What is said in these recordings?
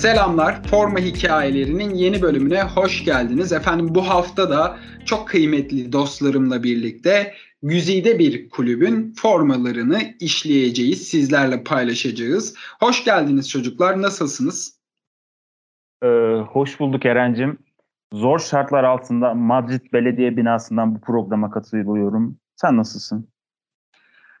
Selamlar, Forma Hikayelerinin yeni bölümüne hoş geldiniz. Efendim bu hafta da çok kıymetli dostlarımla birlikte güzide bir kulübün formalarını işleyeceğiz, sizlerle paylaşacağız. Hoş geldiniz çocuklar, nasılsınız? Ee, hoş bulduk Eren'cim. Zor şartlar altında Madrid Belediye binasından bu programa katılıyorum. Sen nasılsın?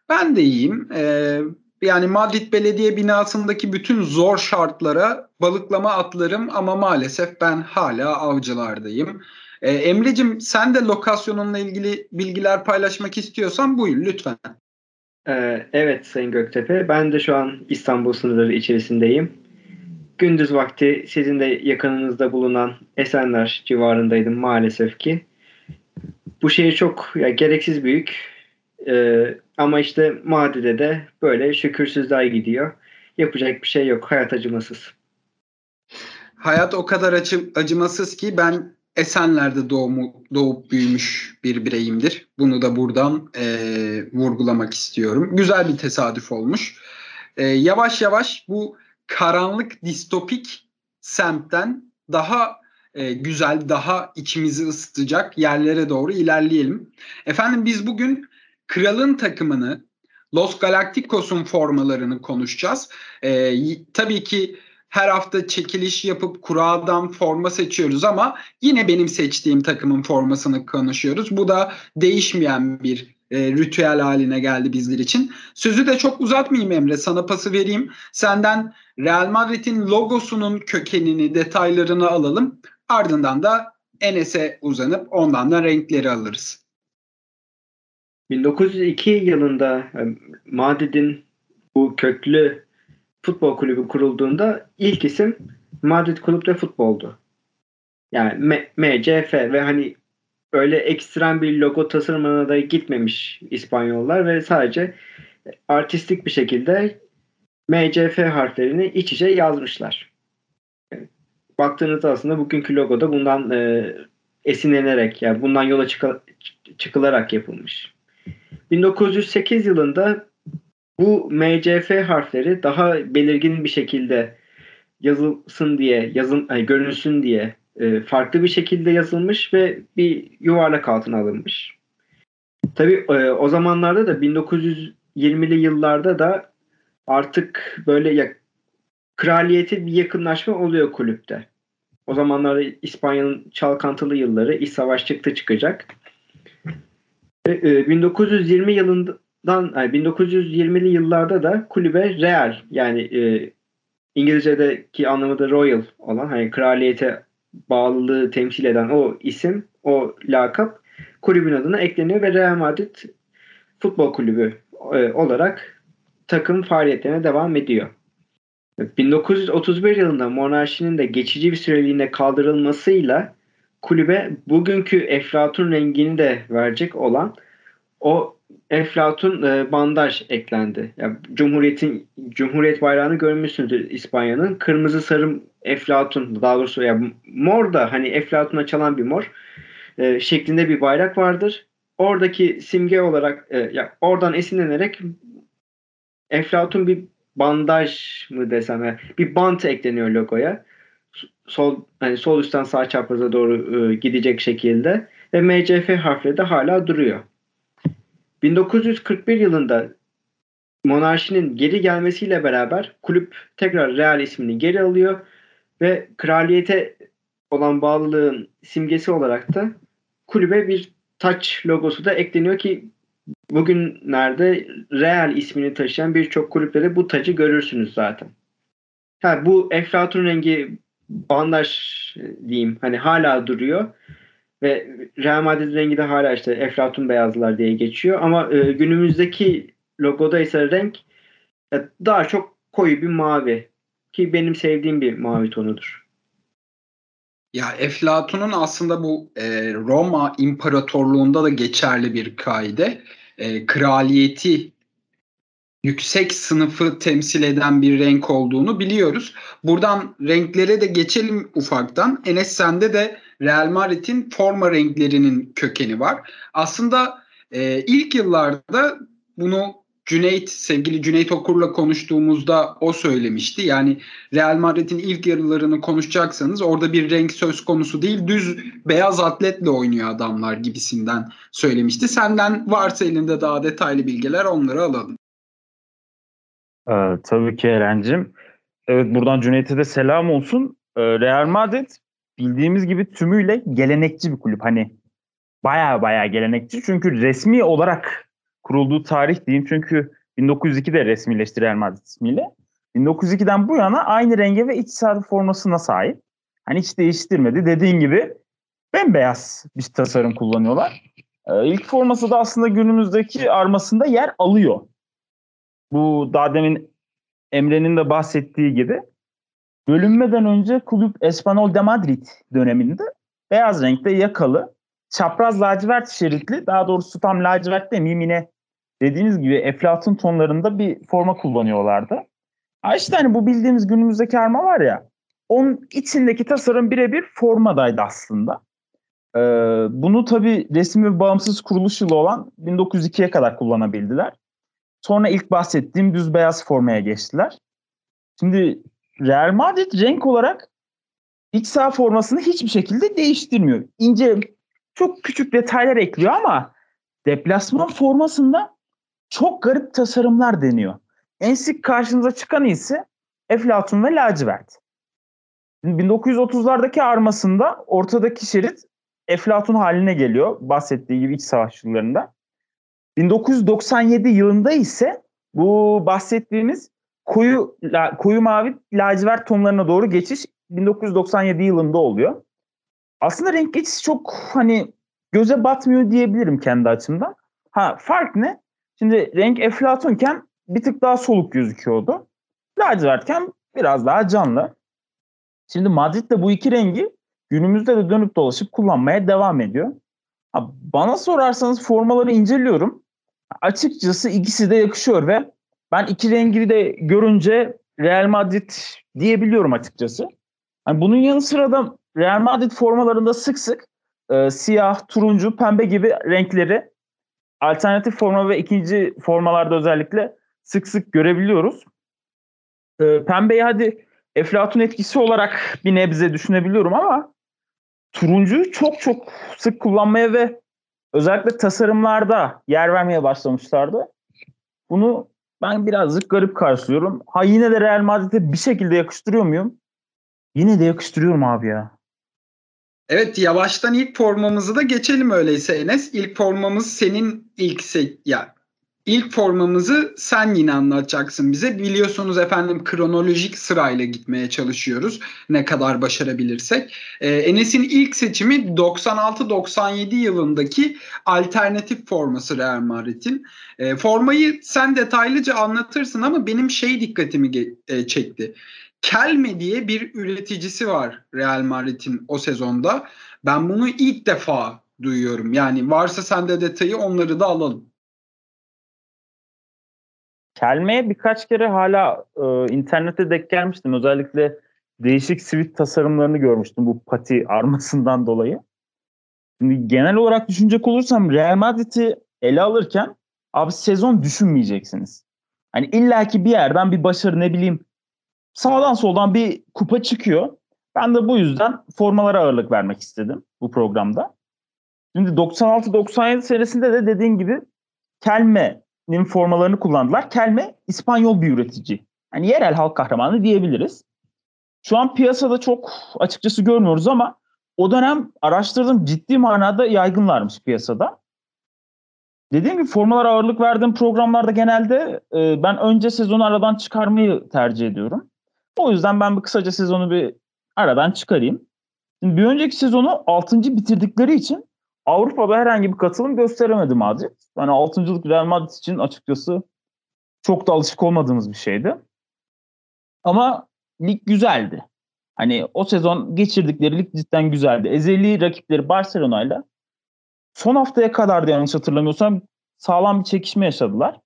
Ben de iyiyim. Ee, yani Madrid Belediye binasındaki bütün zor şartlara balıklama atlarım ama maalesef ben hala avcılardayım. Ee, Emre'cim sen de lokasyonunla ilgili bilgiler paylaşmak istiyorsan buyur lütfen. Ee, evet Sayın Göktepe ben de şu an İstanbul sınırları içerisindeyim. Gündüz vakti sizin de yakınınızda bulunan Esenler civarındaydım maalesef ki. Bu şehir çok ya, gereksiz büyük. Ee, ama işte Madi'de de böyle şükürsüzler gidiyor. Yapacak bir şey yok. Hayat acımasız. Hayat o kadar acı, acımasız ki ben Esenler'de doğumu, doğup büyümüş bir bireyimdir. Bunu da buradan e, vurgulamak istiyorum. Güzel bir tesadüf olmuş. E, yavaş yavaş bu karanlık distopik semtten daha e, güzel, daha içimizi ısıtacak yerlere doğru ilerleyelim. Efendim biz bugün Kral'ın takımını, Los Galacticos'un formalarını konuşacağız. E, tabii ki her hafta çekiliş yapıp kuradan forma seçiyoruz ama yine benim seçtiğim takımın formasını konuşuyoruz. Bu da değişmeyen bir e, ritüel haline geldi bizler için. Sözü de çok uzatmayayım Emre sana pası vereyim. Senden Real Madrid'in logosunun kökenini, detaylarını alalım. Ardından da Enes'e uzanıp ondan da renkleri alırız. 1902 yılında e, Madrid'in bu köklü futbol kulübü kurulduğunda ilk isim Madrid Kulüp de Futbol'du. Yani MCF ve hani öyle ekstrem bir logo tasarımına da gitmemiş İspanyollar ve sadece artistik bir şekilde MCF harflerini iç içe yazmışlar. Baktığınızda aslında bugünkü logo da bundan e, esinlenerek yani bundan yola çıkı- çıkılarak yapılmış. 1908 yılında bu MCF harfleri daha belirgin bir şekilde yazılsın diye, yazın, yani görünsün diye e, farklı bir şekilde yazılmış ve bir yuvarlak altına alınmış. Tabi e, o zamanlarda da 1920'li yıllarda da artık böyle ya, kraliyete bir yakınlaşma oluyor kulüpte. O zamanlarda İspanya'nın çalkantılı yılları, iç savaş çıktı çıkacak. E, 1920 yılından yani 1920'li yıllarda da kulübe Real yani e, İngilizce'deki anlamı da Royal olan hani kraliyete bağlılığı temsil eden o isim, o lakap kulübün adına ekleniyor ve Real Madrid Futbol Kulübü e, olarak takım faaliyetlerine devam ediyor. 1931 yılında monarşinin de geçici bir süreliğine kaldırılmasıyla kulübe bugünkü Eflatun rengini de verecek olan o Eflatun e, bandaj eklendi. Yani Cumhuriyet'in Cumhuriyet bayrağını görmüşsünüzdür İspanya'nın. Kırmızı sarı Eflatun daha doğrusu ya mor da hani Eflatun'a çalan bir mor e, şeklinde bir bayrak vardır. Oradaki simge olarak e, ya oradan esinlenerek Eflatun bir bandaj mı desem ya, bir bant ekleniyor logoya sol hani sol üstten sağ çapraza doğru e, gidecek şekilde ve MCF harfleri de hala duruyor. 1941 yılında monarşinin geri gelmesiyle beraber kulüp tekrar Real ismini geri alıyor ve kraliyete olan bağlılığın simgesi olarak da kulübe bir taç logosu da ekleniyor ki bugünlerde Real ismini taşıyan birçok kulüpte de bu tacı görürsünüz zaten. Ha, bu Eflatun rengi bandaj diyeyim hani hala duruyor ve Real Madrid rengi de hala işte Eflatun beyazlar diye geçiyor ama e, günümüzdeki logoda ise renk e, daha çok koyu bir mavi ki benim sevdiğim bir mavi tonudur. Ya Eflatun'un aslında bu e, Roma İmparatorluğunda da geçerli bir kaide. E, kraliyeti yüksek sınıfı temsil eden bir renk olduğunu biliyoruz. Buradan renklere de geçelim ufaktan. Enes sende de Real Madrid'in forma renklerinin kökeni var. Aslında e, ilk yıllarda bunu Cüneyt, sevgili Cüneyt Okur'la konuştuğumuzda o söylemişti. Yani Real Madrid'in ilk yarılarını konuşacaksanız orada bir renk söz konusu değil. Düz beyaz atletle oynuyor adamlar gibisinden söylemişti. Senden varsa elinde daha detaylı bilgiler onları alalım. Ee, tabii ki Eren'cim. Evet buradan Cüneyt'e de selam olsun. Ee, Real Madrid bildiğimiz gibi tümüyle gelenekçi bir kulüp. Hani baya baya gelenekçi. Çünkü resmi olarak kurulduğu tarih diyeyim. Çünkü 1902'de resmileşti Real Madrid ismiyle. 1902'den bu yana aynı renge ve iç saha formasına sahip. Hani hiç değiştirmedi. Dediğin gibi bembeyaz bir tasarım kullanıyorlar. Ee, ilk forması da aslında günümüzdeki armasında yer alıyor. Bu daha demin Emre'nin de bahsettiği gibi bölünmeden önce kulüp Espanol de Madrid döneminde beyaz renkte yakalı çapraz lacivert şeritli daha doğrusu tam lacivert demeyeyim yine dediğiniz gibi eflatun tonlarında bir forma kullanıyorlardı. Ha işte hani bu bildiğimiz günümüzdeki arma var ya onun içindeki tasarım birebir formadaydı aslında. Ee, bunu tabi resmi bağımsız kuruluş yılı olan 1902'ye kadar kullanabildiler. Sonra ilk bahsettiğim düz beyaz formaya geçtiler. Şimdi Real Madrid renk olarak iç saha formasını hiçbir şekilde değiştirmiyor. İnce çok küçük detaylar ekliyor ama deplasman formasında çok garip tasarımlar deniyor. En sık karşımıza çıkan ise Eflatun ve lacivert. 1930'lardaki armasında ortadaki şerit Eflatun haline geliyor. Bahsettiği gibi iç savaş yıllarında. 1997 yılında ise bu bahsettiğimiz koyu koyu mavi lacivert tonlarına doğru geçiş 1997 yılında oluyor. Aslında renk geçişi çok hani göze batmıyor diyebilirim kendi açımdan. Ha fark ne? Şimdi renk eflatunken bir tık daha soluk gözüküyordu. Lacivertken biraz daha canlı. Şimdi Madrid de bu iki rengi günümüzde de dönüp dolaşıp kullanmaya devam ediyor. Bana sorarsanız formaları inceliyorum. Açıkçası ikisi de yakışıyor ve ben iki rengi de görünce Real Madrid diyebiliyorum açıkçası. Yani bunun yanı sıra da Real Madrid formalarında sık sık e, siyah, turuncu, pembe gibi renkleri alternatif forma ve ikinci formalarda özellikle sık sık görebiliyoruz. E, pembeyi hadi Eflatun etkisi olarak bir nebze düşünebiliyorum ama turuncuyu çok çok sık kullanmaya ve özellikle tasarımlarda yer vermeye başlamışlardı. Bunu ben birazcık garip karşılıyorum. Ha yine de Real Madrid'e bir şekilde yakıştırıyor muyum? Yine de yakıştırıyorum abi ya. Evet yavaştan ilk formamızı da geçelim öyleyse Enes. İlk formamız senin ilk se ya İlk formamızı sen yine anlatacaksın bize. Biliyorsunuz efendim kronolojik sırayla gitmeye çalışıyoruz. Ne kadar başarabilirsek. Ee, Enes'in ilk seçimi 96-97 yılındaki alternatif forması Real Madrid'in. Ee, formayı sen detaylıca anlatırsın ama benim şey dikkatimi e, çekti. Kelme diye bir üreticisi var Real Madrid'in o sezonda. Ben bunu ilk defa duyuyorum. Yani varsa sende detayı onları da alalım. Kelme'ye birkaç kere hala e, internette denk gelmiştim. Özellikle değişik sivit tasarımlarını görmüştüm bu pati armasından dolayı. Şimdi genel olarak düşünecek olursam Real Madrid'i ele alırken abi sezon düşünmeyeceksiniz. Hani illaki bir yerden bir başarı ne bileyim sağdan soldan bir kupa çıkıyor. Ben de bu yüzden formalara ağırlık vermek istedim bu programda. Şimdi 96-97 senesinde de dediğin gibi Kelme Kelme'nin formalarını kullandılar. Kelme İspanyol bir üretici. Yani yerel halk kahramanı diyebiliriz. Şu an piyasada çok açıkçası görmüyoruz ama o dönem araştırdım ciddi manada yaygınlarmış piyasada. Dediğim gibi formalara ağırlık verdiğim programlarda genelde e, ben önce sezonu aradan çıkarmayı tercih ediyorum. O yüzden ben bir kısaca sezonu bir aradan çıkarayım. Şimdi bir önceki sezonu 6. bitirdikleri için Avrupa'da herhangi bir katılım gösteremedi Madrid. Yani 6. Real Madrid için açıkçası çok da alışık olmadığımız bir şeydi. Ama lig güzeldi. Hani o sezon geçirdikleri lig cidden güzeldi. Ezeli rakipleri Barcelona'yla son haftaya kadar da yanlış hatırlamıyorsam sağlam bir çekişme yaşadılar.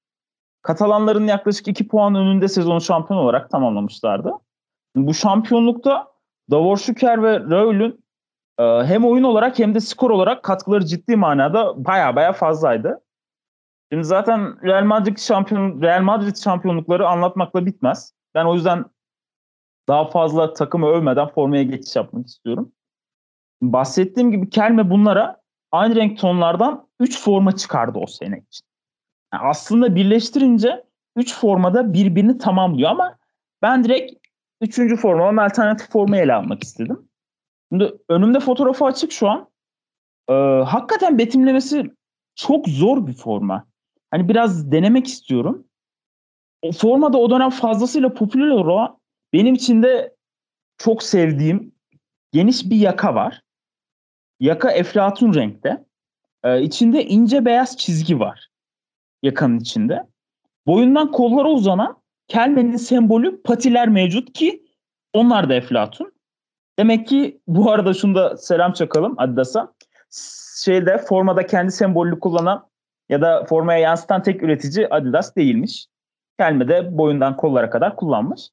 Katalanların yaklaşık 2 puan önünde sezonu şampiyon olarak tamamlamışlardı. Bu şampiyonlukta Davor Şüker ve Raul'ün hem oyun olarak hem de skor olarak katkıları ciddi manada baya baya fazlaydı. Şimdi zaten Real Madrid şampiyon Real Madrid şampiyonlukları anlatmakla bitmez. Ben o yüzden daha fazla takımı övmeden formaya geçiş yapmak istiyorum. Bahsettiğim gibi Kelme bunlara aynı renk tonlardan 3 forma çıkardı o sene için. Yani aslında birleştirince 3 formada birbirini tamamlıyor ama ben direkt 3. forma, alternatif formayı ele almak istedim. Şimdi önümde fotoğrafı açık şu an. Ee, hakikaten betimlemesi çok zor bir forma. Hani biraz denemek istiyorum. O formada o dönem fazlasıyla popüler olan benim için de çok sevdiğim geniş bir yaka var. Yaka eflatun renkte. Ee, içinde ince beyaz çizgi var. Yakanın içinde. Boyundan kollara uzanan kelmenin sembolü patiler mevcut ki onlar da eflatun. Demek ki bu arada şunu da selam çakalım Adidas'a. Şeyde formada kendi sembolünü kullanan ya da formaya yansıtan tek üretici Adidas değilmiş. Kelme de boyundan kollara kadar kullanmış.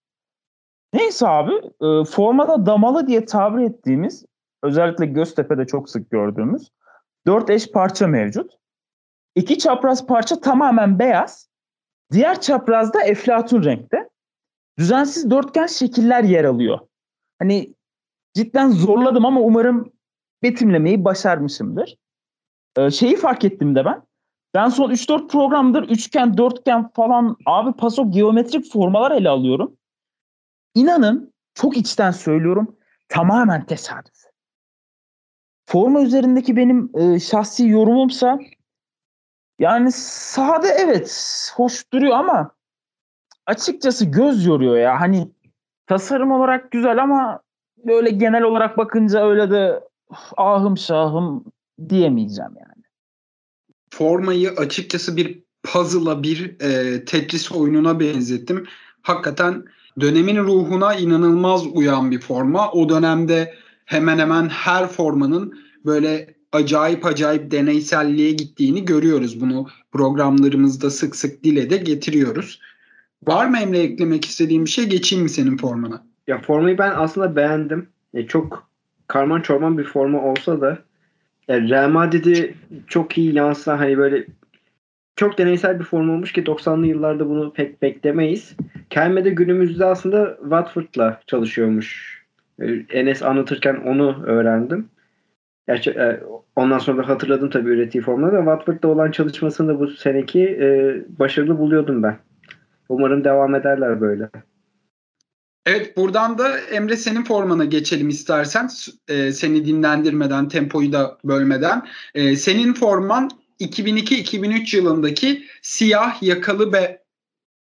Neyse abi e, formada damalı diye tabir ettiğimiz özellikle Göztepe'de çok sık gördüğümüz dört eş parça mevcut. İki çapraz parça tamamen beyaz. Diğer çaprazda eflatun renkte. Düzensiz dörtgen şekiller yer alıyor. Hani cidden zorladım ama umarım betimlemeyi başarmışımdır. Ee, şeyi fark ettim de ben. Ben son 3-4 programdır üçgen, dörtgen falan abi paso geometrik formalar ele alıyorum. İnanın çok içten söylüyorum tamamen tesadüf. Forma üzerindeki benim e, şahsi yorumumsa yani sahada evet hoş duruyor ama açıkçası göz yoruyor ya. Hani tasarım olarak güzel ama böyle genel olarak bakınca öyle de ahım şahım diyemeyeceğim yani. Formayı açıkçası bir puzzle'a bir e, Tetris oyununa benzettim. Hakikaten dönemin ruhuna inanılmaz uyan bir forma. O dönemde hemen hemen her formanın böyle acayip acayip deneyselliğe gittiğini görüyoruz. Bunu programlarımızda sık sık dile de getiriyoruz. Var mı Emre eklemek istediğin bir şey? Geçeyim mi senin formana? Ya formayı ben aslında beğendim. E, çok karman çorman bir forma olsa da yani Real Madrid'i çok iyi yansıtan hani böyle çok deneysel bir form olmuş ki 90'lı yıllarda bunu pek beklemeyiz. Kelme de günümüzde aslında Watford'la çalışıyormuş. E, Enes anlatırken onu öğrendim. Gerçi e, ondan sonra da hatırladım tabii ürettiği formları da Watford'da olan çalışmasını da bu seneki e, başarılı buluyordum ben. Umarım devam ederler böyle. Evet buradan da Emre senin formana geçelim istersen. E, seni dinlendirmeden, tempoyu da bölmeden. E, senin forman 2002-2003 yılındaki siyah yakalı ve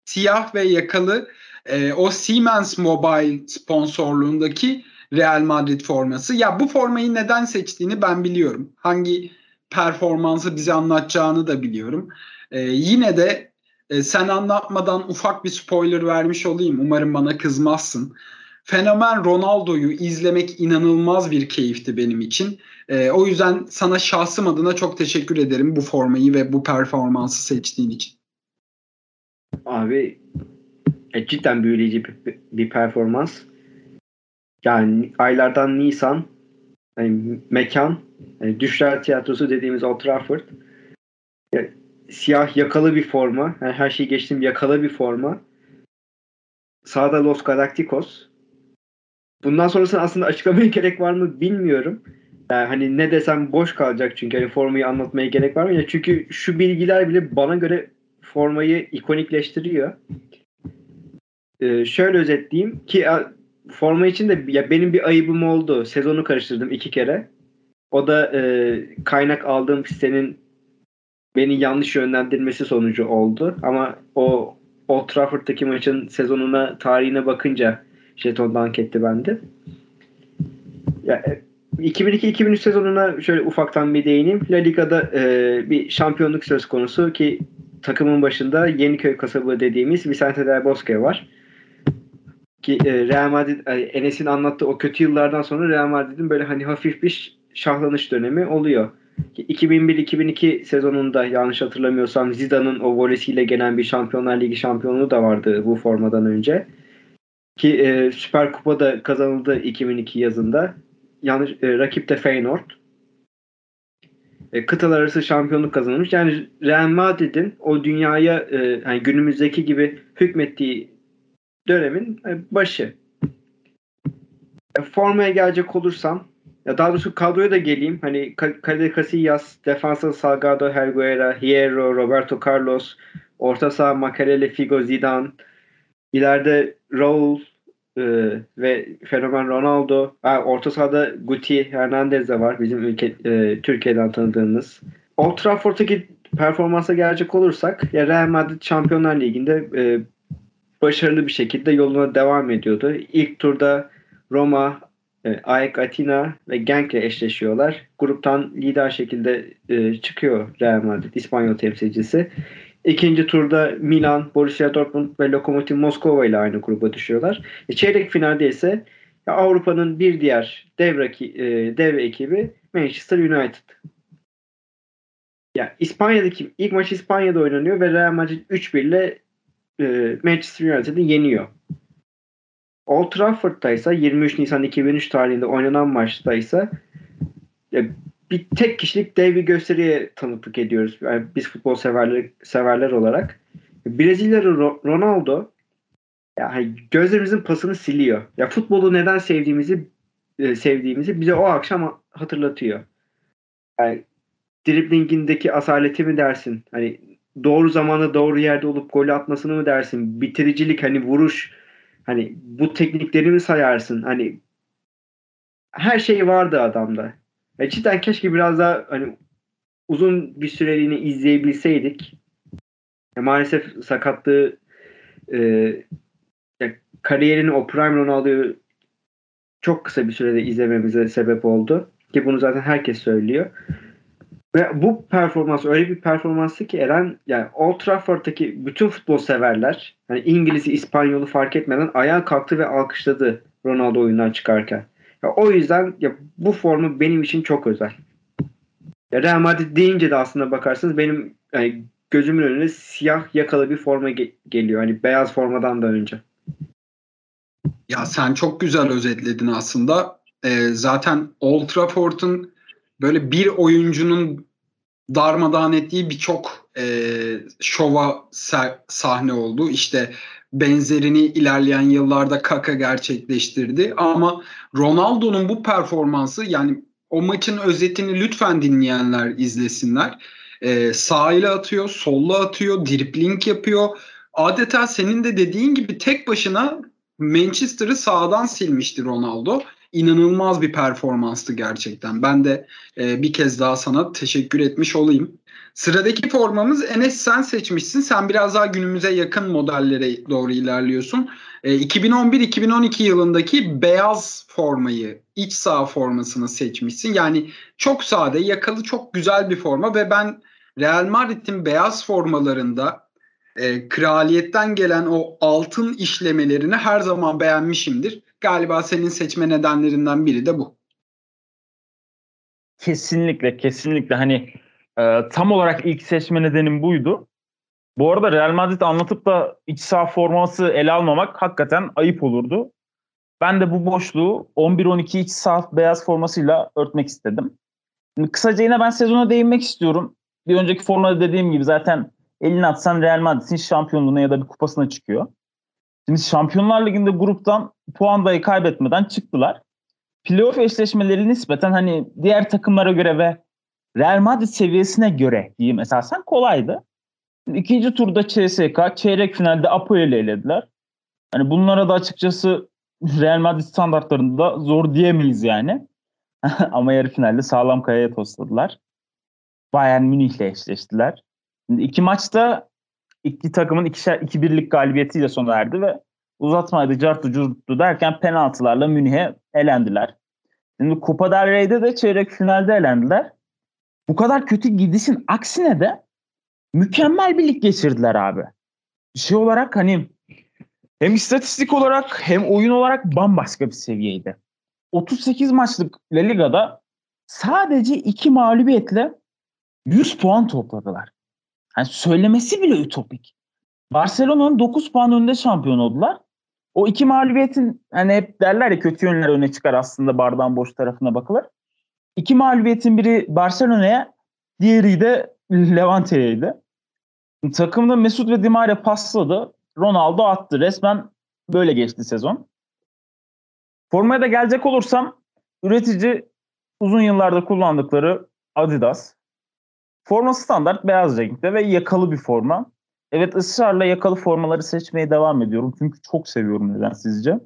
siyah ve yakalı e, o Siemens Mobile sponsorluğundaki Real Madrid forması. Ya bu formayı neden seçtiğini ben biliyorum. Hangi performansı bize anlatacağını da biliyorum. E, yine de e, sen anlatmadan ufak bir spoiler vermiş olayım. Umarım bana kızmazsın. Fenomen Ronaldo'yu izlemek inanılmaz bir keyifti benim için. E, o yüzden sana şahsım adına çok teşekkür ederim bu formayı ve bu performansı seçtiğin için. Abi e, cidden büyüleyici bir, bir performans. Yani aylardan Nisan yani mekan yani Düşler Tiyatrosu dediğimiz Old Trafford siyah yakalı bir forma. Yani her şeyi geçtim yakalı bir forma. Sağda Los Galacticos. Bundan sonrasını aslında açıklamaya gerek var mı bilmiyorum. Yani hani ne desem boş kalacak çünkü hani formayı anlatmaya gerek var mı? Ya çünkü şu bilgiler bile bana göre formayı ikonikleştiriyor. Ee, şöyle özetleyeyim ki forma için de ya benim bir ayıbım oldu. Sezonu karıştırdım iki kere. O da e, kaynak aldığım sitenin beni yanlış yönlendirmesi sonucu oldu. Ama o Old Trafford'daki maçın sezonuna, tarihine bakınca jeton dank etti bende. Ya, 2002-2003 e, sezonuna şöyle ufaktan bir değineyim. La Liga'da e, bir şampiyonluk söz konusu ki takımın başında Yeniköy kasabı dediğimiz Vicente del Bosque var. Ki e, Real Madrid e, Enes'in anlattığı o kötü yıllardan sonra Real Madrid'in böyle hani hafif bir şahlanış dönemi oluyor. 2001-2002 sezonunda yanlış hatırlamıyorsam Zidane'ın o volesiyle gelen bir Şampiyonlar Ligi şampiyonluğu da vardı bu formadan önce. Ki e, Süper Kupa da kazanıldı 2002 yazında. Yanlış e, rakip de Feyenoord. e, kıtalar arası şampiyonluk kazanmış. Yani Real Madrid'in o dünyaya e, yani günümüzdeki gibi hükmettiği dönemin e, başı. E, formaya gelecek olursam ya daha doğrusu kadroya da geleyim. Hani kalede Casillas, defansa Salgado, Herguera, Hierro, Roberto Carlos, orta saha Makelele, Figo, Zidane, ileride Raul e, ve fenomen Ronaldo. Ha, orta sahada Guti Hernandez de var. Bizim ülke e, Türkiye'den tanıdığımız. Old Trafford'daki performansa gelecek olursak ya Real Madrid Şampiyonlar Ligi'nde e, başarılı bir şekilde yoluna devam ediyordu. İlk turda Roma, e, Atina ve Genk ile eşleşiyorlar. Gruptan lider şekilde e, çıkıyor Real Madrid, İspanyol temsilcisi. İkinci turda Milan, Borussia Dortmund ve Lokomotiv Moskova ile aynı gruba düşüyorlar. E, çeyrek finalde ise Avrupa'nın bir diğer dev, raki, e, dev ekibi Manchester United. Ya İspanya'daki ilk maç İspanya'da oynanıyor ve Real Madrid 3-1 ile e, Manchester United'ı yeniyor. Old Trafford'da ise 23 Nisan 2003 tarihinde oynanan maçta ise bir tek kişilik dev gösteriye tanıklık ediyoruz. Yani biz futbol severler, severler olarak. Brezilyalı Ronaldo yani gözlerimizin pasını siliyor. Ya futbolu neden sevdiğimizi e, sevdiğimizi bize o akşam hatırlatıyor. Yani driblingindeki asaleti mi dersin? Hani doğru zamanda doğru yerde olup gol atmasını mı dersin? Bitiricilik hani vuruş Hani bu teknikleri mi sayarsın? Hani her şey vardı adamda. Ya cidden keşke biraz daha hani uzun bir süreliğine izleyebilseydik. Ya maalesef sakatlığı e, ya kariyerini o Prime Ronaldo'yu çok kısa bir sürede izlememize sebep oldu. Ki bunu zaten herkes söylüyor. Ve bu performans öyle bir performansı ki Eren yani Old Trafford'daki bütün futbol severler hani İngiliz'i İspanyolu fark etmeden ayağa kalktı ve alkışladı Ronaldo oyundan çıkarken. Ya o yüzden ya bu formu benim için çok özel. Ya Real Madrid deyince de aslında bakarsınız benim yani gözümün önüne siyah yakalı bir forma ge- geliyor. Hani beyaz formadan da önce. Ya sen çok güzel özetledin aslında. Ee, zaten Old Trafford'un böyle bir oyuncunun darmadağın ettiği birçok e, şova sahne oldu. İşte benzerini ilerleyen yıllarda Kaka gerçekleştirdi. Ama Ronaldo'nun bu performansı yani o maçın özetini lütfen dinleyenler izlesinler. E, sağıyla atıyor, solla atıyor, dripling yapıyor. Adeta senin de dediğin gibi tek başına Manchester'ı sağdan silmişti Ronaldo inanılmaz bir performanstı gerçekten. Ben de e, bir kez daha sana teşekkür etmiş olayım. Sıradaki formamız Enes sen seçmişsin. Sen biraz daha günümüze yakın modellere doğru ilerliyorsun. E, 2011-2012 yılındaki beyaz formayı, iç saha formasını seçmişsin. Yani çok sade, yakalı çok güzel bir forma ve ben Real Madrid'in beyaz formalarında e, kraliyetten gelen o altın işlemelerini her zaman beğenmişimdir. Galiba senin seçme nedenlerinden biri de bu. Kesinlikle, kesinlikle. Hani e, tam olarak ilk seçme nedenim buydu. Bu arada Real Madrid anlatıp da iç saha forması ele almamak hakikaten ayıp olurdu. Ben de bu boşluğu 11-12 iç saha beyaz formasıyla örtmek istedim. Şimdi kısaca yine ben sezona değinmek istiyorum. Bir önceki formada dediğim gibi zaten elini atsan Real Madrid'in şampiyonluğuna ya da bir kupasına çıkıyor. Şimdi Şampiyonlar Ligi'nde gruptan puan dahi kaybetmeden çıktılar. Playoff eşleşmeleri nispeten hani diğer takımlara göre ve Real Madrid seviyesine göre diyeyim esasen kolaydı. İkinci turda CSK, çeyrek finalde Apoel'i elediler. Hani bunlara da açıkçası Real Madrid standartlarında zor diyemeyiz yani. Ama yarı finalde sağlam kayaya tosladılar. Bayern Münih'le eşleştiler. Şimdi iki maçta iki takımın ikişer, iki birlik galibiyetiyle sona erdi ve uzatmaydı, cartı curttu derken penaltılarla Münih'e elendiler. Şimdi Kupa del Rey'de de çeyrek finalde elendiler. Bu kadar kötü gidişin aksine de mükemmel bir lig geçirdiler abi. Şey olarak hani hem istatistik olarak hem oyun olarak bambaşka bir seviyeydi. 38 maçlık La Liga'da sadece iki mağlubiyetle 100 puan topladılar. Yani söylemesi bile ütopik. Barcelona'nın 9 puan önünde şampiyon oldular. O iki mağlubiyetin hani hep derler ya kötü yönler öne çıkar aslında bardağın boş tarafına bakılır. İki mağlubiyetin biri Barcelona'ya Diğeri de Levante'ydi. Takımda Mesut ve Dimaria pasladı. Ronaldo attı. Resmen böyle geçti sezon. Formaya da gelecek olursam üretici uzun yıllarda kullandıkları Adidas. Forma standart beyaz renkte ve yakalı bir forma. Evet ısrarla yakalı formaları seçmeye devam ediyorum. Çünkü çok seviyorum neden sizce?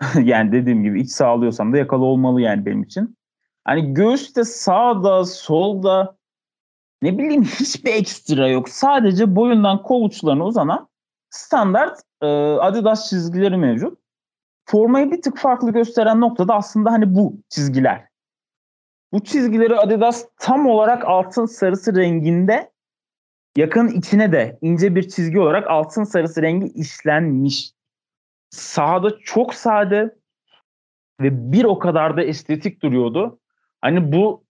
yani dediğim gibi iç sağlıyorsam da yakalı olmalı yani benim için. Hani göğüste sağda solda ne bileyim hiçbir ekstra yok. Sadece boyundan kol uçlarına uzanan standart e, Adidas çizgileri mevcut. Formayı bir tık farklı gösteren nokta da aslında hani bu çizgiler. Bu çizgileri Adidas tam olarak altın sarısı renginde yakın içine de ince bir çizgi olarak altın sarısı rengi işlenmiş. Sahada çok sade ve bir o kadar da estetik duruyordu. Hani bu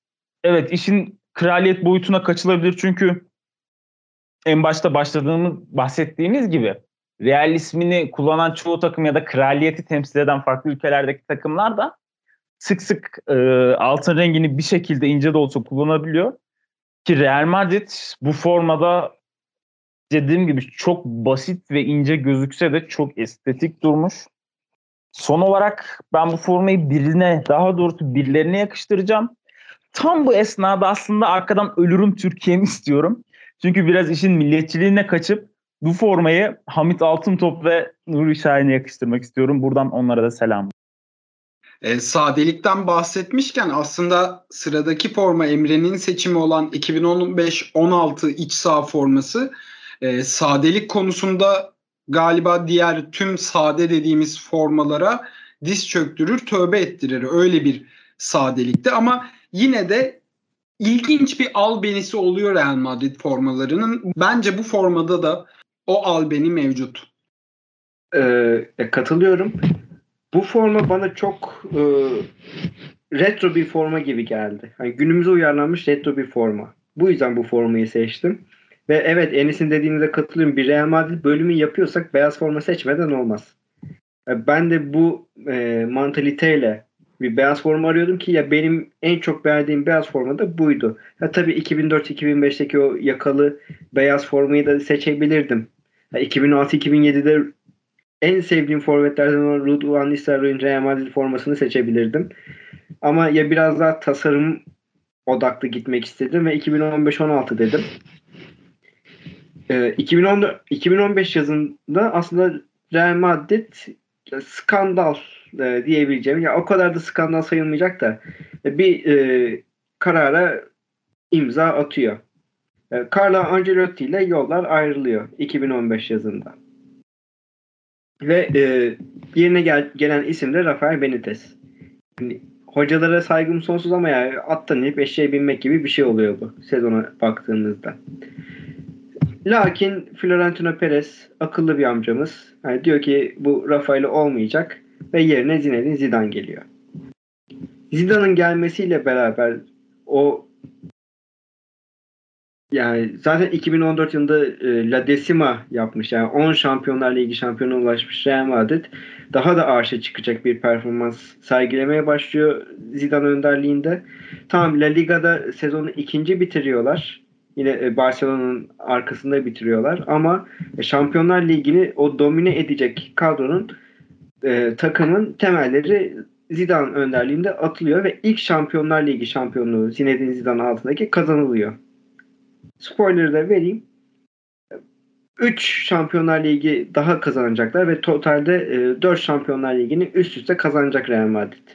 evet işin kraliyet boyutuna kaçılabilir çünkü en başta başladığımız bahsettiğimiz gibi Real ismini kullanan çoğu takım ya da kraliyeti temsil eden farklı ülkelerdeki takımlar da sık sık e, altın rengini bir şekilde ince de olsa kullanabiliyor. Ki Real Madrid bu formada dediğim gibi çok basit ve ince gözükse de çok estetik durmuş. Son olarak ben bu formayı birine daha doğrusu birilerine yakıştıracağım. Tam bu esnada aslında arkadan ölürüm Türkiye'mi istiyorum. Çünkü biraz işin milliyetçiliğine kaçıp bu formayı Hamit Altıntop ve Nuri Şahin'e yakıştırmak istiyorum. Buradan onlara da selam. E, sadelikten bahsetmişken aslında sıradaki forma Emre'nin seçimi olan 2015-16 iç saha forması e, sadelik konusunda galiba diğer tüm sade dediğimiz formalara diz çöktürür, tövbe ettirir. Öyle bir sadelikte ama yine de ilginç bir albenisi oluyor Real Madrid formalarının. Bence bu formada da o albeni mevcut. Ee, katılıyorum. Bu forma bana çok e, retro bir forma gibi geldi. Yani günümüze uyarlanmış retro bir forma. Bu yüzden bu formayı seçtim. Ve evet Enis'in dediğinize katılıyorum. Bir Real Madrid bölümü yapıyorsak beyaz forma seçmeden olmaz. Ben de bu e, mantaliteyle bir beyaz forma arıyordum ki ya benim en çok beğendiğim beyaz forma da buydu. Ya tabii 2004-2005'teki o yakalı beyaz formayı da seçebilirdim. 2006-2007'de en sevdiğim forvetlerden olan Ruud van Nistelrooy'un Real Madrid formasını seçebilirdim. Ama ya biraz daha tasarım odaklı gitmek istedim ve 2015-16 dedim. Ee, 2010, 2015 yazında aslında Real Madrid skandal e, diyebileceğim. Ya o kadar da skandal sayılmayacak da bir e, karara imza atıyor. E, Carlo Ancelotti ile yollar ayrılıyor 2015 yazında. Ve e, yerine gel, gelen isim de Rafael Benitez. Yani, hocalara saygım sonsuz ama yani attan inip eşeğe binmek gibi bir şey oluyor bu sezona baktığımızda. Lakin Florentino Perez akıllı bir amcamız. Yani diyor ki bu Rafael olmayacak ve yerine Zinedine Zidane geliyor. Zidane'ın gelmesiyle beraber o yani zaten 2014 yılında e, La Decima yapmış. Yani 10 Şampiyonlar Ligi şampiyonuna ulaşmış Real Madrid. Daha da arşa çıkacak bir performans sergilemeye başlıyor Zidane önderliğinde. Tamam La Liga'da sezonu ikinci bitiriyorlar. Yine e, Barcelona'nın arkasında bitiriyorlar. Ama Şampiyonlar Ligi'ni o domine edecek kadronun e, takımın temelleri Zidane önderliğinde atılıyor ve ilk Şampiyonlar Ligi şampiyonluğu Zinedine Zidane altındaki kazanılıyor. Spoiler'ı da vereyim. 3 Şampiyonlar Ligi daha kazanacaklar ve totalde e, 4 Şampiyonlar Ligi'ni üst üste kazanacak Real Madrid.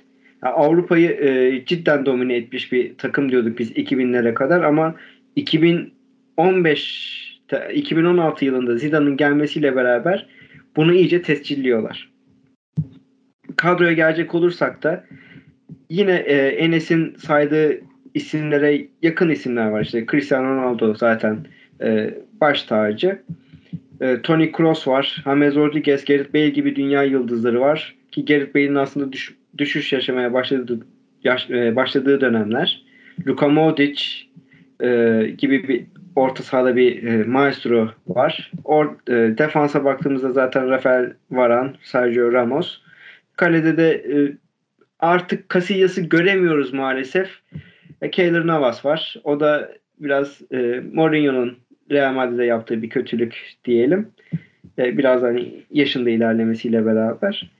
Yani Avrupa'yı e, cidden domine etmiş bir takım diyorduk biz 2000'lere kadar ama 2015 2016 yılında Zidane'ın gelmesiyle beraber bunu iyice tescilliyorlar. Kadroya gelecek olursak da yine e, Enes'in saydığı isimlere yakın isimler var. İşte Cristiano Ronaldo zaten e, baş tacı. E, Toni Kroos var. James Rodriguez, Gareth Bale gibi dünya yıldızları var. Ki Gareth Bale'in aslında düş, düşüş yaşamaya başladığı, yaş, e, başladığı dönemler. Luka Modric e, gibi bir orta sahada bir e, maestro var. Or, e, defansa baktığımızda zaten Rafael Varan, Sergio Ramos. Kalede de e, artık Casillas'ı göremiyoruz maalesef. E, Keylor Navas var. O da biraz e, Mourinho'nun Real Madrid'e yaptığı bir kötülük diyelim. E, biraz hani yaşında ilerlemesiyle beraber.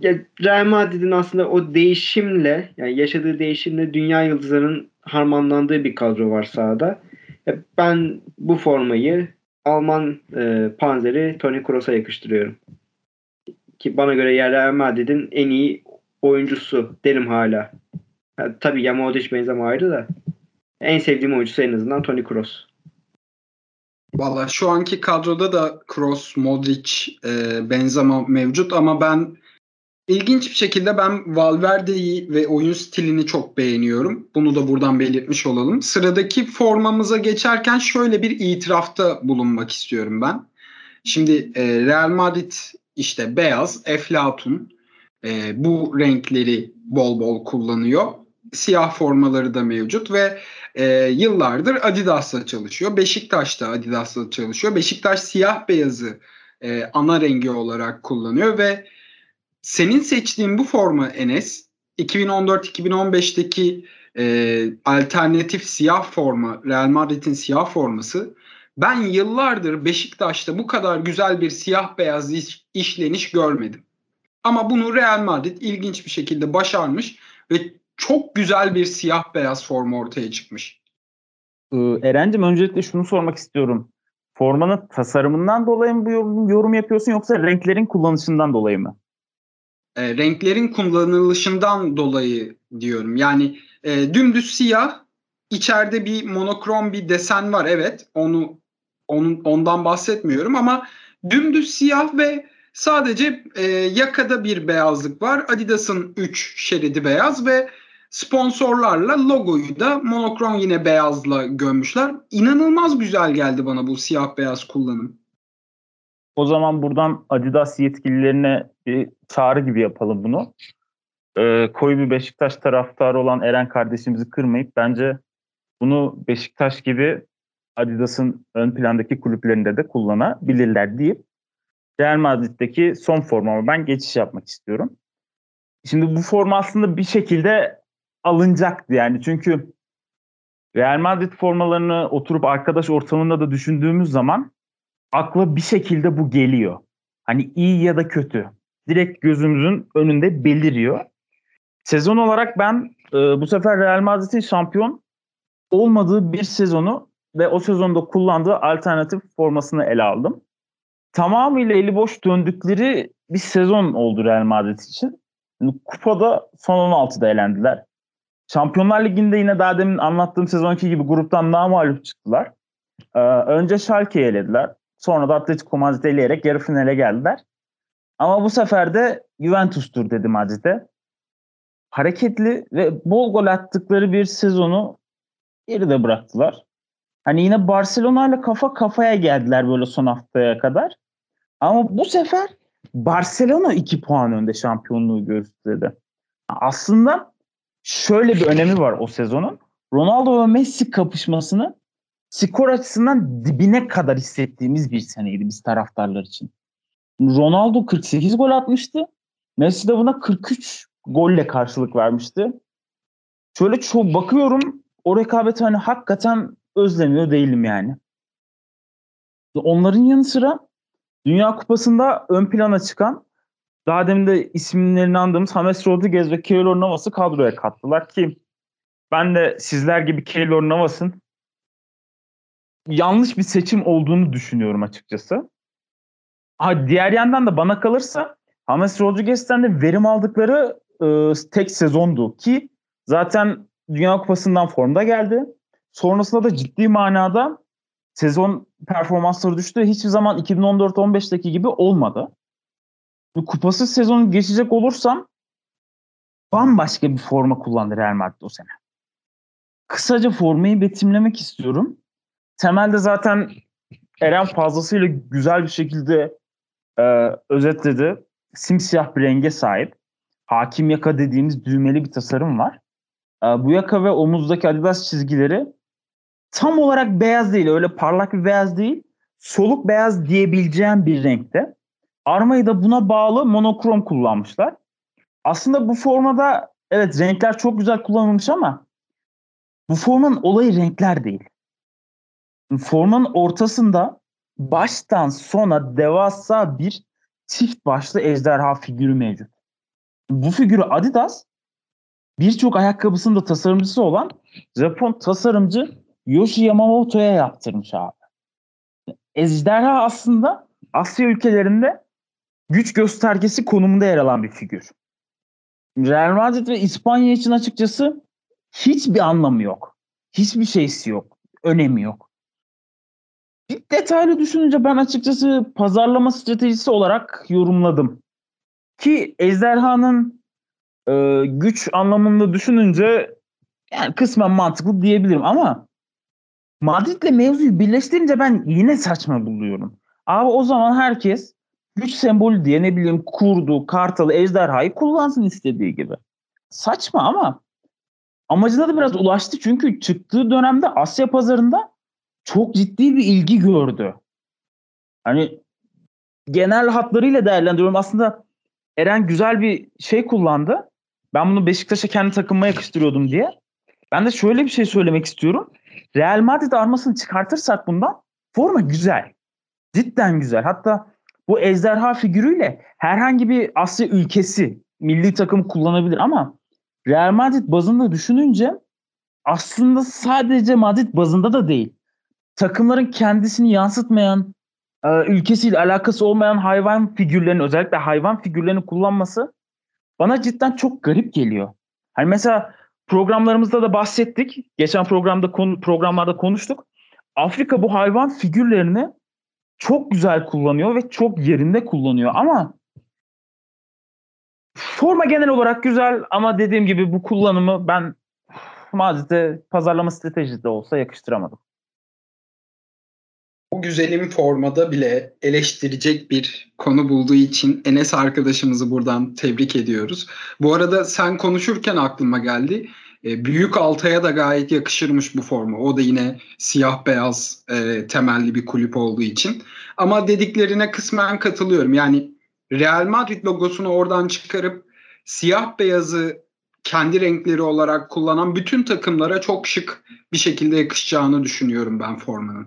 Yani, Real Madrid'in aslında o değişimle yani yaşadığı değişimle dünya yıldızlarının harmanlandığı bir kadro var sahada. E, ben bu formayı Alman e, panzeri Toni Kroos'a yakıştırıyorum. Ki bana göre Real Madrid'in en iyi oyuncusu derim hala. Yani, tabii ya Modric Benzema ayrı da en sevdiğim oyuncusu en azından Toni Kroos. Valla şu anki kadroda da Kroos, Modric, e, Benzema mevcut ama ben ilginç bir şekilde ben Valverde'yi ve oyun stilini çok beğeniyorum. Bunu da buradan belirtmiş olalım. Sıradaki formamıza geçerken şöyle bir itirafta bulunmak istiyorum ben. Şimdi e, Real Madrid işte beyaz, eflatun e, bu renkleri bol bol kullanıyor. Siyah formaları da mevcut ve e, yıllardır Adidas'la çalışıyor. Beşiktaş'ta Adidas'la çalışıyor. Beşiktaş siyah beyazı e, ana rengi olarak kullanıyor ve senin seçtiğin bu forma Enes 2014-2015'teki e, alternatif siyah forma Real Madrid'in siyah forması ben yıllardır Beşiktaş'ta bu kadar güzel bir siyah beyaz iş, işleniş görmedim. Ama bunu Real Madrid ilginç bir şekilde başarmış ve çok güzel bir siyah beyaz forma ortaya çıkmış. Ee, Eren'cim öncelikle şunu sormak istiyorum. Formanın tasarımından dolayı mı bu yorum, yorum yapıyorsun yoksa renklerin kullanışından dolayı mı? E, renklerin kullanılışından dolayı diyorum. Yani e, dümdüz siyah, içeride bir monokrom bir desen var evet. Onu onun ondan bahsetmiyorum ama dümdüz siyah ve sadece e, yakada bir beyazlık var. Adidas'ın 3 şeridi beyaz ve sponsorlarla logoyu da monokrom yine beyazla gömmüşler. İnanılmaz güzel geldi bana bu siyah beyaz kullanım. O zaman buradan Adidas yetkililerine bir çağrı gibi yapalım bunu. Ee, koyu bir Beşiktaş taraftarı olan Eren kardeşimizi kırmayıp bence bunu Beşiktaş gibi Adidas'ın ön plandaki kulüplerinde de kullanabilirler deyip Real Madrid'deki son formama ben geçiş yapmak istiyorum. Şimdi bu forma aslında bir şekilde alınacaktı yani. Çünkü Real Madrid formalarını oturup arkadaş ortamında da düşündüğümüz zaman akla bir şekilde bu geliyor. Hani iyi ya da kötü. Direkt gözümüzün önünde beliriyor. Sezon olarak ben e, bu sefer Real Madrid'in şampiyon olmadığı bir sezonu ve o sezonda kullandığı alternatif formasını ele aldım. Tamamıyla eli boş döndükleri bir sezon oldu Real Madrid için. Yani kupada son 16'da elendiler. Şampiyonlar Ligi'nde yine daha demin anlattığım sezonki gibi gruptan mağlup çıktılar. Ee, önce Schalke'yi elediler. Sonra da Atletico Madrid'i eleyerek yarı finale geldiler. Ama bu sefer de Juventus'tur dedi Madrid'e. Hareketli ve bol gol attıkları bir sezonu geride bıraktılar. Hani yine Barcelona ile kafa kafaya geldiler böyle son haftaya kadar. Ama bu sefer Barcelona 2 puan önde şampiyonluğu gösterdi. Aslında şöyle bir önemi var o sezonun. Ronaldo ve Messi kapışmasını skor açısından dibine kadar hissettiğimiz bir seneydi biz taraftarlar için. Ronaldo 48 gol atmıştı. Messi de buna 43 golle karşılık vermişti. Şöyle çok bakıyorum o rekabeti hani hakikaten özlemiyor değilim yani. Onların yanı sıra Dünya Kupası'nda ön plana çıkan daha demin de isimlerini andığımız James Rodriguez ve Keylor Navas'ı kadroya kattılar ki ben de sizler gibi Keylor Navas'ın yanlış bir seçim olduğunu düşünüyorum açıkçası. Ha, diğer yandan da bana kalırsa James Rodriguez'ten de verim aldıkları e, tek sezondu ki zaten Dünya Kupası'ndan formda geldi. Sonrasında da ciddi manada sezon performansları düştü. Hiçbir zaman 2014-15'teki gibi olmadı. Kupasız sezonu geçecek olursam bambaşka bir forma kullandı Real Madrid o sene. Kısaca formayı betimlemek istiyorum. Temelde zaten Eren fazlasıyla güzel bir şekilde e, özetledi. Simsiyah bir renge sahip. Hakim yaka dediğimiz düğmeli bir tasarım var. E, bu yaka ve omuzdaki Adidas çizgileri tam olarak beyaz değil. Öyle parlak bir beyaz değil. Soluk beyaz diyebileceğim bir renkte. Armayı da buna bağlı monokrom kullanmışlar. Aslında bu formada evet renkler çok güzel kullanılmış ama Bu formanın olayı renkler değil. Formanın ortasında baştan sona devasa bir çift başlı ejderha figürü mevcut. Bu figürü Adidas birçok ayakkabısının da tasarımcısı olan Japon tasarımcı Yoshi Yamamoto'ya yaptırmış abi. Ejderha aslında Asya ülkelerinde güç göstergesi konumunda yer alan bir figür. Real Madrid ve İspanya için açıkçası hiçbir anlamı yok. Hiçbir şeysi yok. Önemi yok. Bir detaylı düşününce ben açıkçası pazarlama stratejisi olarak yorumladım. Ki Ejderha'nın e, güç anlamında düşününce yani kısmen mantıklı diyebilirim ama Madrid'le mevzuyu birleştirince ben yine saçma buluyorum. Abi o zaman herkes güç sembolü diye ne bileyim kurdu, kartalı, ejderhayı kullansın istediği gibi. Saçma ama amacına da biraz ulaştı çünkü çıktığı dönemde Asya pazarında çok ciddi bir ilgi gördü. Hani genel hatlarıyla değerlendiriyorum. Aslında Eren güzel bir şey kullandı. Ben bunu Beşiktaş'a kendi takımıma yakıştırıyordum diye. Ben de şöyle bir şey söylemek istiyorum. Real Madrid armasını çıkartırsak bundan forma güzel. Cidden güzel. Hatta bu ejderha figürüyle herhangi bir Asya ülkesi milli takım kullanabilir ama Real Madrid bazında düşününce aslında sadece Madrid bazında da değil. Takımların kendisini yansıtmayan, e, ülkesiyle alakası olmayan hayvan figürlerini özellikle hayvan figürlerini kullanması bana cidden çok garip geliyor. Hani mesela programlarımızda da bahsettik. Geçen programda konu, programlarda konuştuk. Afrika bu hayvan figürlerini çok güzel kullanıyor ve çok yerinde kullanıyor ama forma genel olarak güzel ama dediğim gibi bu kullanımı ben Madrid'e pazarlama stratejisi de olsa yakıştıramadım. Bu güzelim formada bile eleştirecek bir konu bulduğu için Enes arkadaşımızı buradan tebrik ediyoruz. Bu arada sen konuşurken aklıma geldi. E, Büyük Altay'a da gayet yakışırmış bu forma. O da yine siyah beyaz e, temelli bir kulüp olduğu için. Ama dediklerine kısmen katılıyorum. Yani Real Madrid logosunu oradan çıkarıp siyah beyazı kendi renkleri olarak kullanan bütün takımlara çok şık bir şekilde yakışacağını düşünüyorum ben formanın.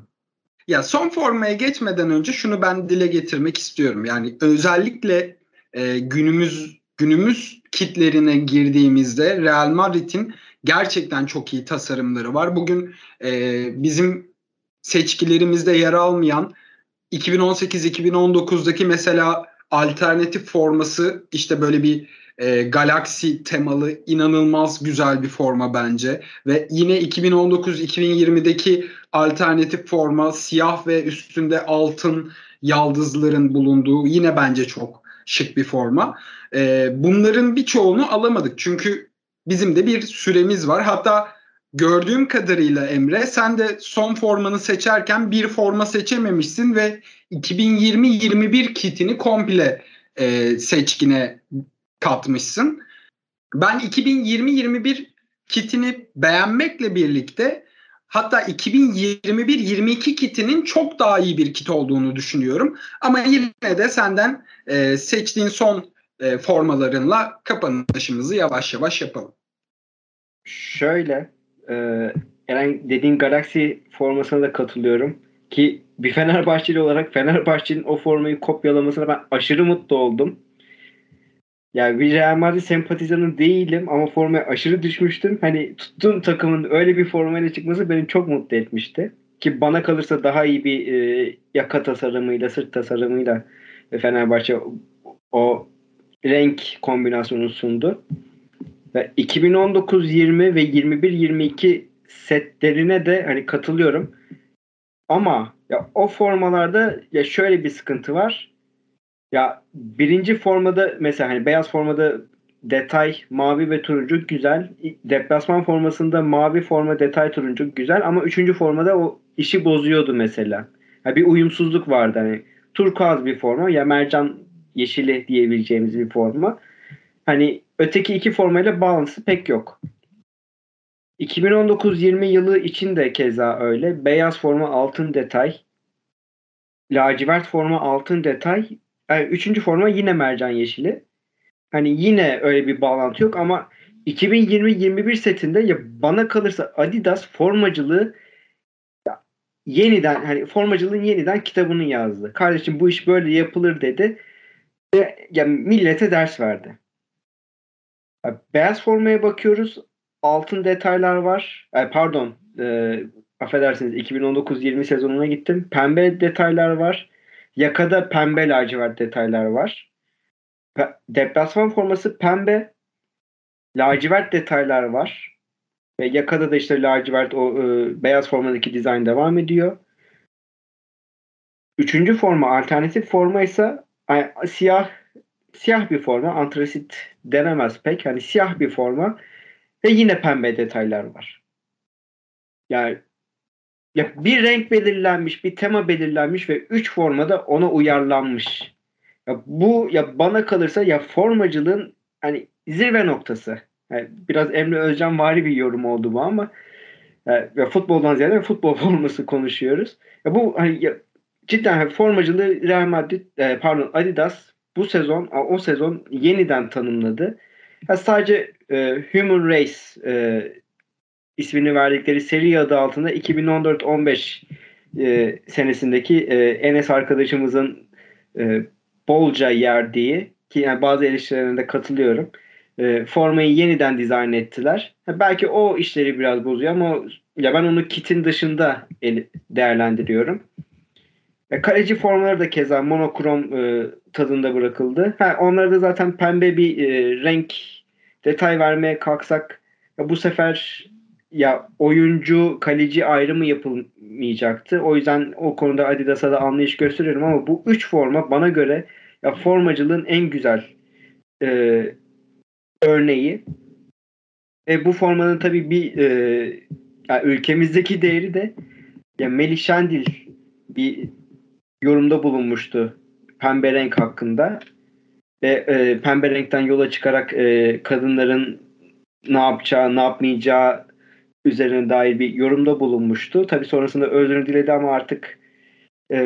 Ya son formaya geçmeden önce şunu ben dile getirmek istiyorum. Yani özellikle e, günümüz günümüz kitlerine girdiğimizde Real Madrid'in gerçekten çok iyi tasarımları var. Bugün e, bizim seçkilerimizde yer almayan 2018-2019'daki mesela alternatif forması işte böyle bir e, galaksi temalı inanılmaz güzel bir forma bence ve yine 2019-2020'deki alternatif forma siyah ve üstünde altın yaldızların bulunduğu yine bence çok şık bir forma. E, bunların birçoğunu alamadık çünkü bizim de bir süremiz var. Hatta gördüğüm kadarıyla Emre sen de son formanı seçerken bir forma seçememişsin ve 2020-21 kitini komple e, seçkine katmışsın. Ben 2020-21 kitini beğenmekle birlikte hatta 2021-22 kitinin çok daha iyi bir kit olduğunu düşünüyorum. Ama yine de senden e, seçtiğin son e, formalarınla kapanışımızı yavaş yavaş yapalım. Şöyle e, Eren dediğin Galaxy formasına da katılıyorum. Ki bir Fenerbahçeli olarak Fenerbahçe'nin o formayı kopyalamasına ben aşırı mutlu oldum. Yani bir Real Madrid sempatizanı değilim ama formaya aşırı düşmüştüm. Hani tuttuğum takımın öyle bir formayla çıkması beni çok mutlu etmişti. Ki bana kalırsa daha iyi bir e, yaka tasarımıyla, sırt tasarımıyla Fenerbahçe o renk kombinasyonu sundu. Ve 2019-20 ve 21-22 setlerine de hani katılıyorum. Ama ya o formalarda ya şöyle bir sıkıntı var. Ya birinci formada mesela hani beyaz formada detay mavi ve turuncu güzel. Deplasman formasında mavi forma detay turuncu güzel ama üçüncü formada o işi bozuyordu mesela. Ya bir uyumsuzluk vardı hani turkuaz bir forma ya mercan yeşili diyebileceğimiz bir forma. Hani öteki iki formayla bağlantısı pek yok. 2019-20 yılı için de keza öyle. Beyaz forma altın detay. Lacivert forma altın detay. Yani üçüncü forma yine mercan yeşili. Hani yine öyle bir bağlantı yok ama 2020-21 setinde ya bana kalırsa Adidas formacılığı yeniden hani formacılığın yeniden kitabını yazdı. Kardeşim bu iş böyle yapılır dedi ve ya millete ders verdi. Ya beyaz formaya bakıyoruz. Altın detaylar var. Ay, pardon. E, affedersiniz 2019-20 sezonuna gittim. Pembe detaylar var. Yakada pembe lacivert detaylar var. Deplasman forması pembe. Lacivert detaylar var. Ve yakada da işte lacivert o e, beyaz formadaki dizayn devam ediyor. Üçüncü forma alternatif forma ise siyah siyah bir forma. Antrasit denemez pek. Hani siyah bir forma ve yine pembe detaylar var. Yani ya bir renk belirlenmiş, bir tema belirlenmiş ve üç formada ona uyarlanmış. Ya bu ya bana kalırsa ya formacılığın hani zirve noktası. Yani biraz Emre Özcan vari bir yorum oldu bu ama ya, ya futboldan ziyade futbol forması konuşuyoruz. Ya bu hani ya, cidden formacılığı Real Madrid e, pardon Adidas bu sezon o sezon yeniden tanımladı. Ya sadece e, Human Race e, ismini verdikleri seri adı altında 2014-15 e, senesindeki e, Enes arkadaşımızın e, bolca yerdiği ki yani bazı eleştirilerine katılıyorum. E, formayı yeniden dizayn ettiler. Belki o işleri biraz bozuyor ama ya ben onu kitin dışında değerlendiriyorum. E, kaleci formaları da keza monokrom e, tadında bırakıldı. Ha, onlara da zaten pembe bir e, renk detay vermeye kalksak ya bu sefer ya oyuncu kaleci ayrımı yapılmayacaktı. O yüzden o konuda Adidas'a da anlayış gösteriyorum ama bu üç forma bana göre ya formacılığın en güzel e, örneği. E, bu formanın tabii bir e, ya ülkemizdeki değeri de ya Melih Şendil bir yorumda bulunmuştu pembe renk hakkında. Ve e, pembe renkten yola çıkarak e, kadınların ne yapacağı, ne yapmayacağı üzerine dair bir yorumda bulunmuştu. Tabi sonrasında özür diledi ama artık e,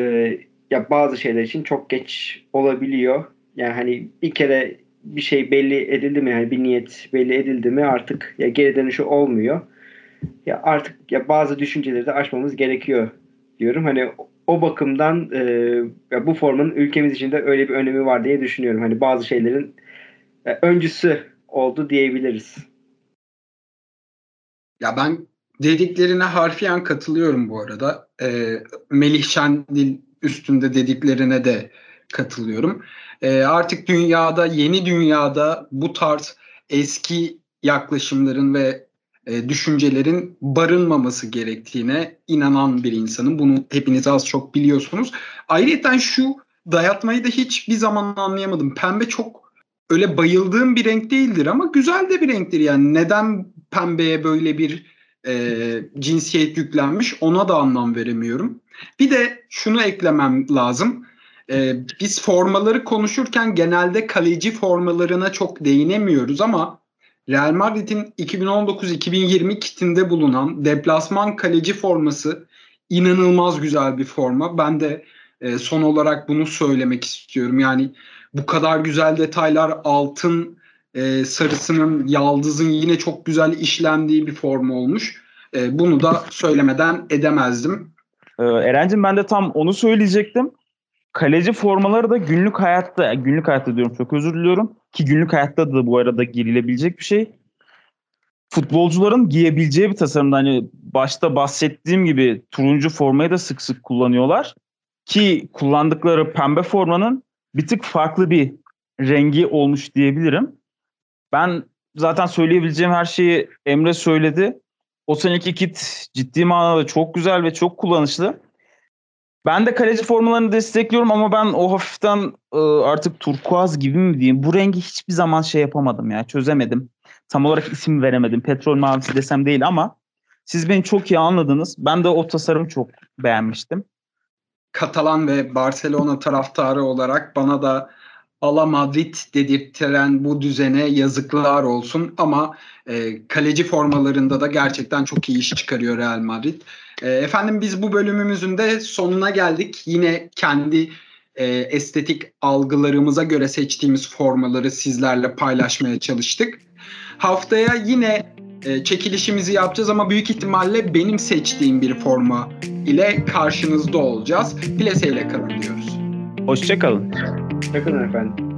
ya bazı şeyler için çok geç olabiliyor. Yani hani bir kere bir şey belli edildi mi yani bir niyet belli edildi mi artık ya geri dönüşü olmuyor. Ya artık ya bazı düşünceleri de aşmamız gerekiyor diyorum. Hani o bakımdan e, ya bu formanın ülkemiz için de öyle bir önemi var diye düşünüyorum. Hani bazı şeylerin e, öncüsü oldu diyebiliriz. Ya ben dediklerine harfiyen katılıyorum bu arada. E, Melih Şendil üstünde dediklerine de katılıyorum. E, artık dünyada, yeni dünyada bu tarz eski yaklaşımların ve e, düşüncelerin barınmaması gerektiğine inanan bir insanım. Bunu hepiniz az çok biliyorsunuz. Ayrıca şu dayatmayı da hiç bir zaman anlayamadım. Pembe çok öyle bayıldığım bir renk değildir ama güzel de bir renktir. Yani neden pembeye böyle bir e, cinsiyet yüklenmiş ona da anlam veremiyorum. Bir de şunu eklemem lazım. E, biz formaları konuşurken genelde kaleci formalarına çok değinemiyoruz ama Real Madrid'in 2019-2020 kitinde bulunan deplasman kaleci forması inanılmaz güzel bir forma. Ben de e, son olarak bunu söylemek istiyorum. Yani bu kadar güzel detaylar altın e, sarısının yaldızın yine çok güzel işlendiği bir forma olmuş. E, bunu da söylemeden edemezdim. Ee, Eren'cim ben de tam onu söyleyecektim. Kaleci formaları da günlük hayatta, günlük hayatta diyorum çok özür diliyorum. Ki günlük hayatta da bu arada girilebilecek bir şey. Futbolcuların giyebileceği bir tasarımda hani başta bahsettiğim gibi turuncu formayı da sık sık kullanıyorlar. Ki kullandıkları pembe formanın bir tık farklı bir rengi olmuş diyebilirim. Ben zaten söyleyebileceğim her şeyi Emre söyledi. O seneki kit ciddi manada çok güzel ve çok kullanışlı. Ben de kaleci formalarını destekliyorum ama ben o hafiften e, artık turkuaz gibi mi diyeyim bu rengi hiçbir zaman şey yapamadım ya çözemedim. Tam olarak isim veremedim. Petrol mavisi desem değil ama siz beni çok iyi anladınız. Ben de o tasarımı çok beğenmiştim. Katalan ve Barcelona taraftarı olarak bana da Ala Madrid dedirtilen bu düzene yazıklar olsun ama e, kaleci formalarında da gerçekten çok iyi iş çıkarıyor Real Madrid. E, efendim biz bu bölümümüzün de sonuna geldik. Yine kendi e, estetik algılarımıza göre seçtiğimiz formaları sizlerle paylaşmaya çalıştık. Haftaya yine e, çekilişimizi yapacağız ama büyük ihtimalle benim seçtiğim bir forma ile karşınızda olacağız. Plaseyle kalın diyoruz. Hoşçakalın. Yakın efendim.